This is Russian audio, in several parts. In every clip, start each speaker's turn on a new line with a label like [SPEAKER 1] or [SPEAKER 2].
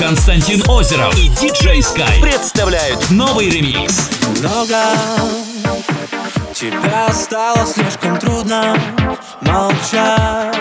[SPEAKER 1] Константин Озеров и диджей Скай представляют новый ремикс.
[SPEAKER 2] Много Тебя стало слишком трудно молчать.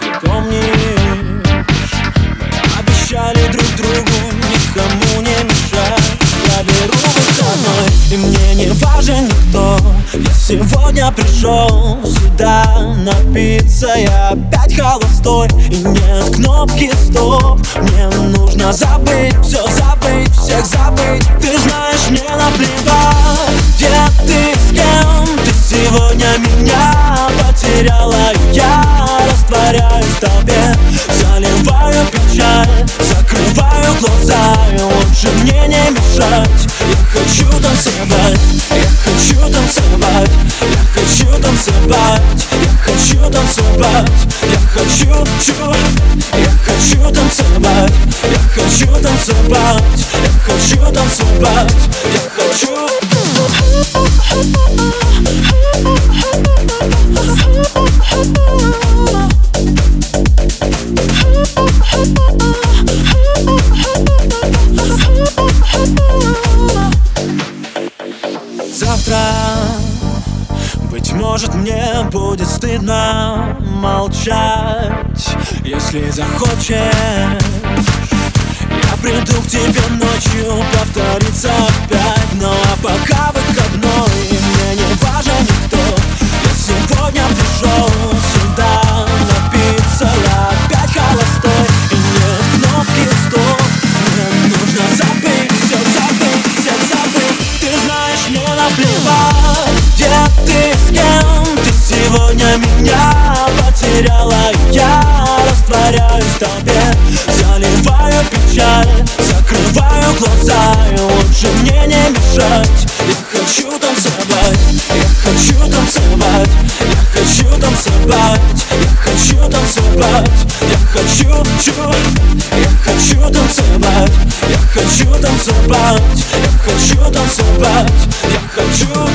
[SPEAKER 2] Ты помнишь, мы обещали друг другу никому не мешать. Я беру выходной, и мне не важен никто Я сегодня пришел сюда напиться. Я опять холостой, и нет кнопки стоп Мне нужно забыть, все забыть, всех забыть. Ты знаешь, мне наплевать, где ты Сегодня меня потеряла Я растворяюсь в толпе. Заливаю печаль Закрываю глаза И лучше мне не мешать. Я хочу танцевать Я хочу танцевать Я хочу танцевать Я хочу танцевать Я хочу, чу. Я хочу танцевать Я хочу танцевать Я хочу. Завтра, быть может, мне будет стыдно молчать Если захочешь приду к тебе ночью, повторится опять Ну а пока выходной, мне не важен никто. Я сегодня пришел сюда напиться Я опять холостой, и нет кнопки стоп. Мне нужно забыть, все забыть, всех забыть. Ты знаешь, мне наплевать, где ты, с кем Ты сегодня меня потеряла растворяюсь в толпе, заливаю печаль Закрываю глаза, и лучше мне не мешать. Я хочу танцевать, я хочу танцевать Я хочу танцевать, я хочу танцевать Я хочу, чу, я хочу танцевать Я хочу танцевать, я хочу танцевать Я хочу,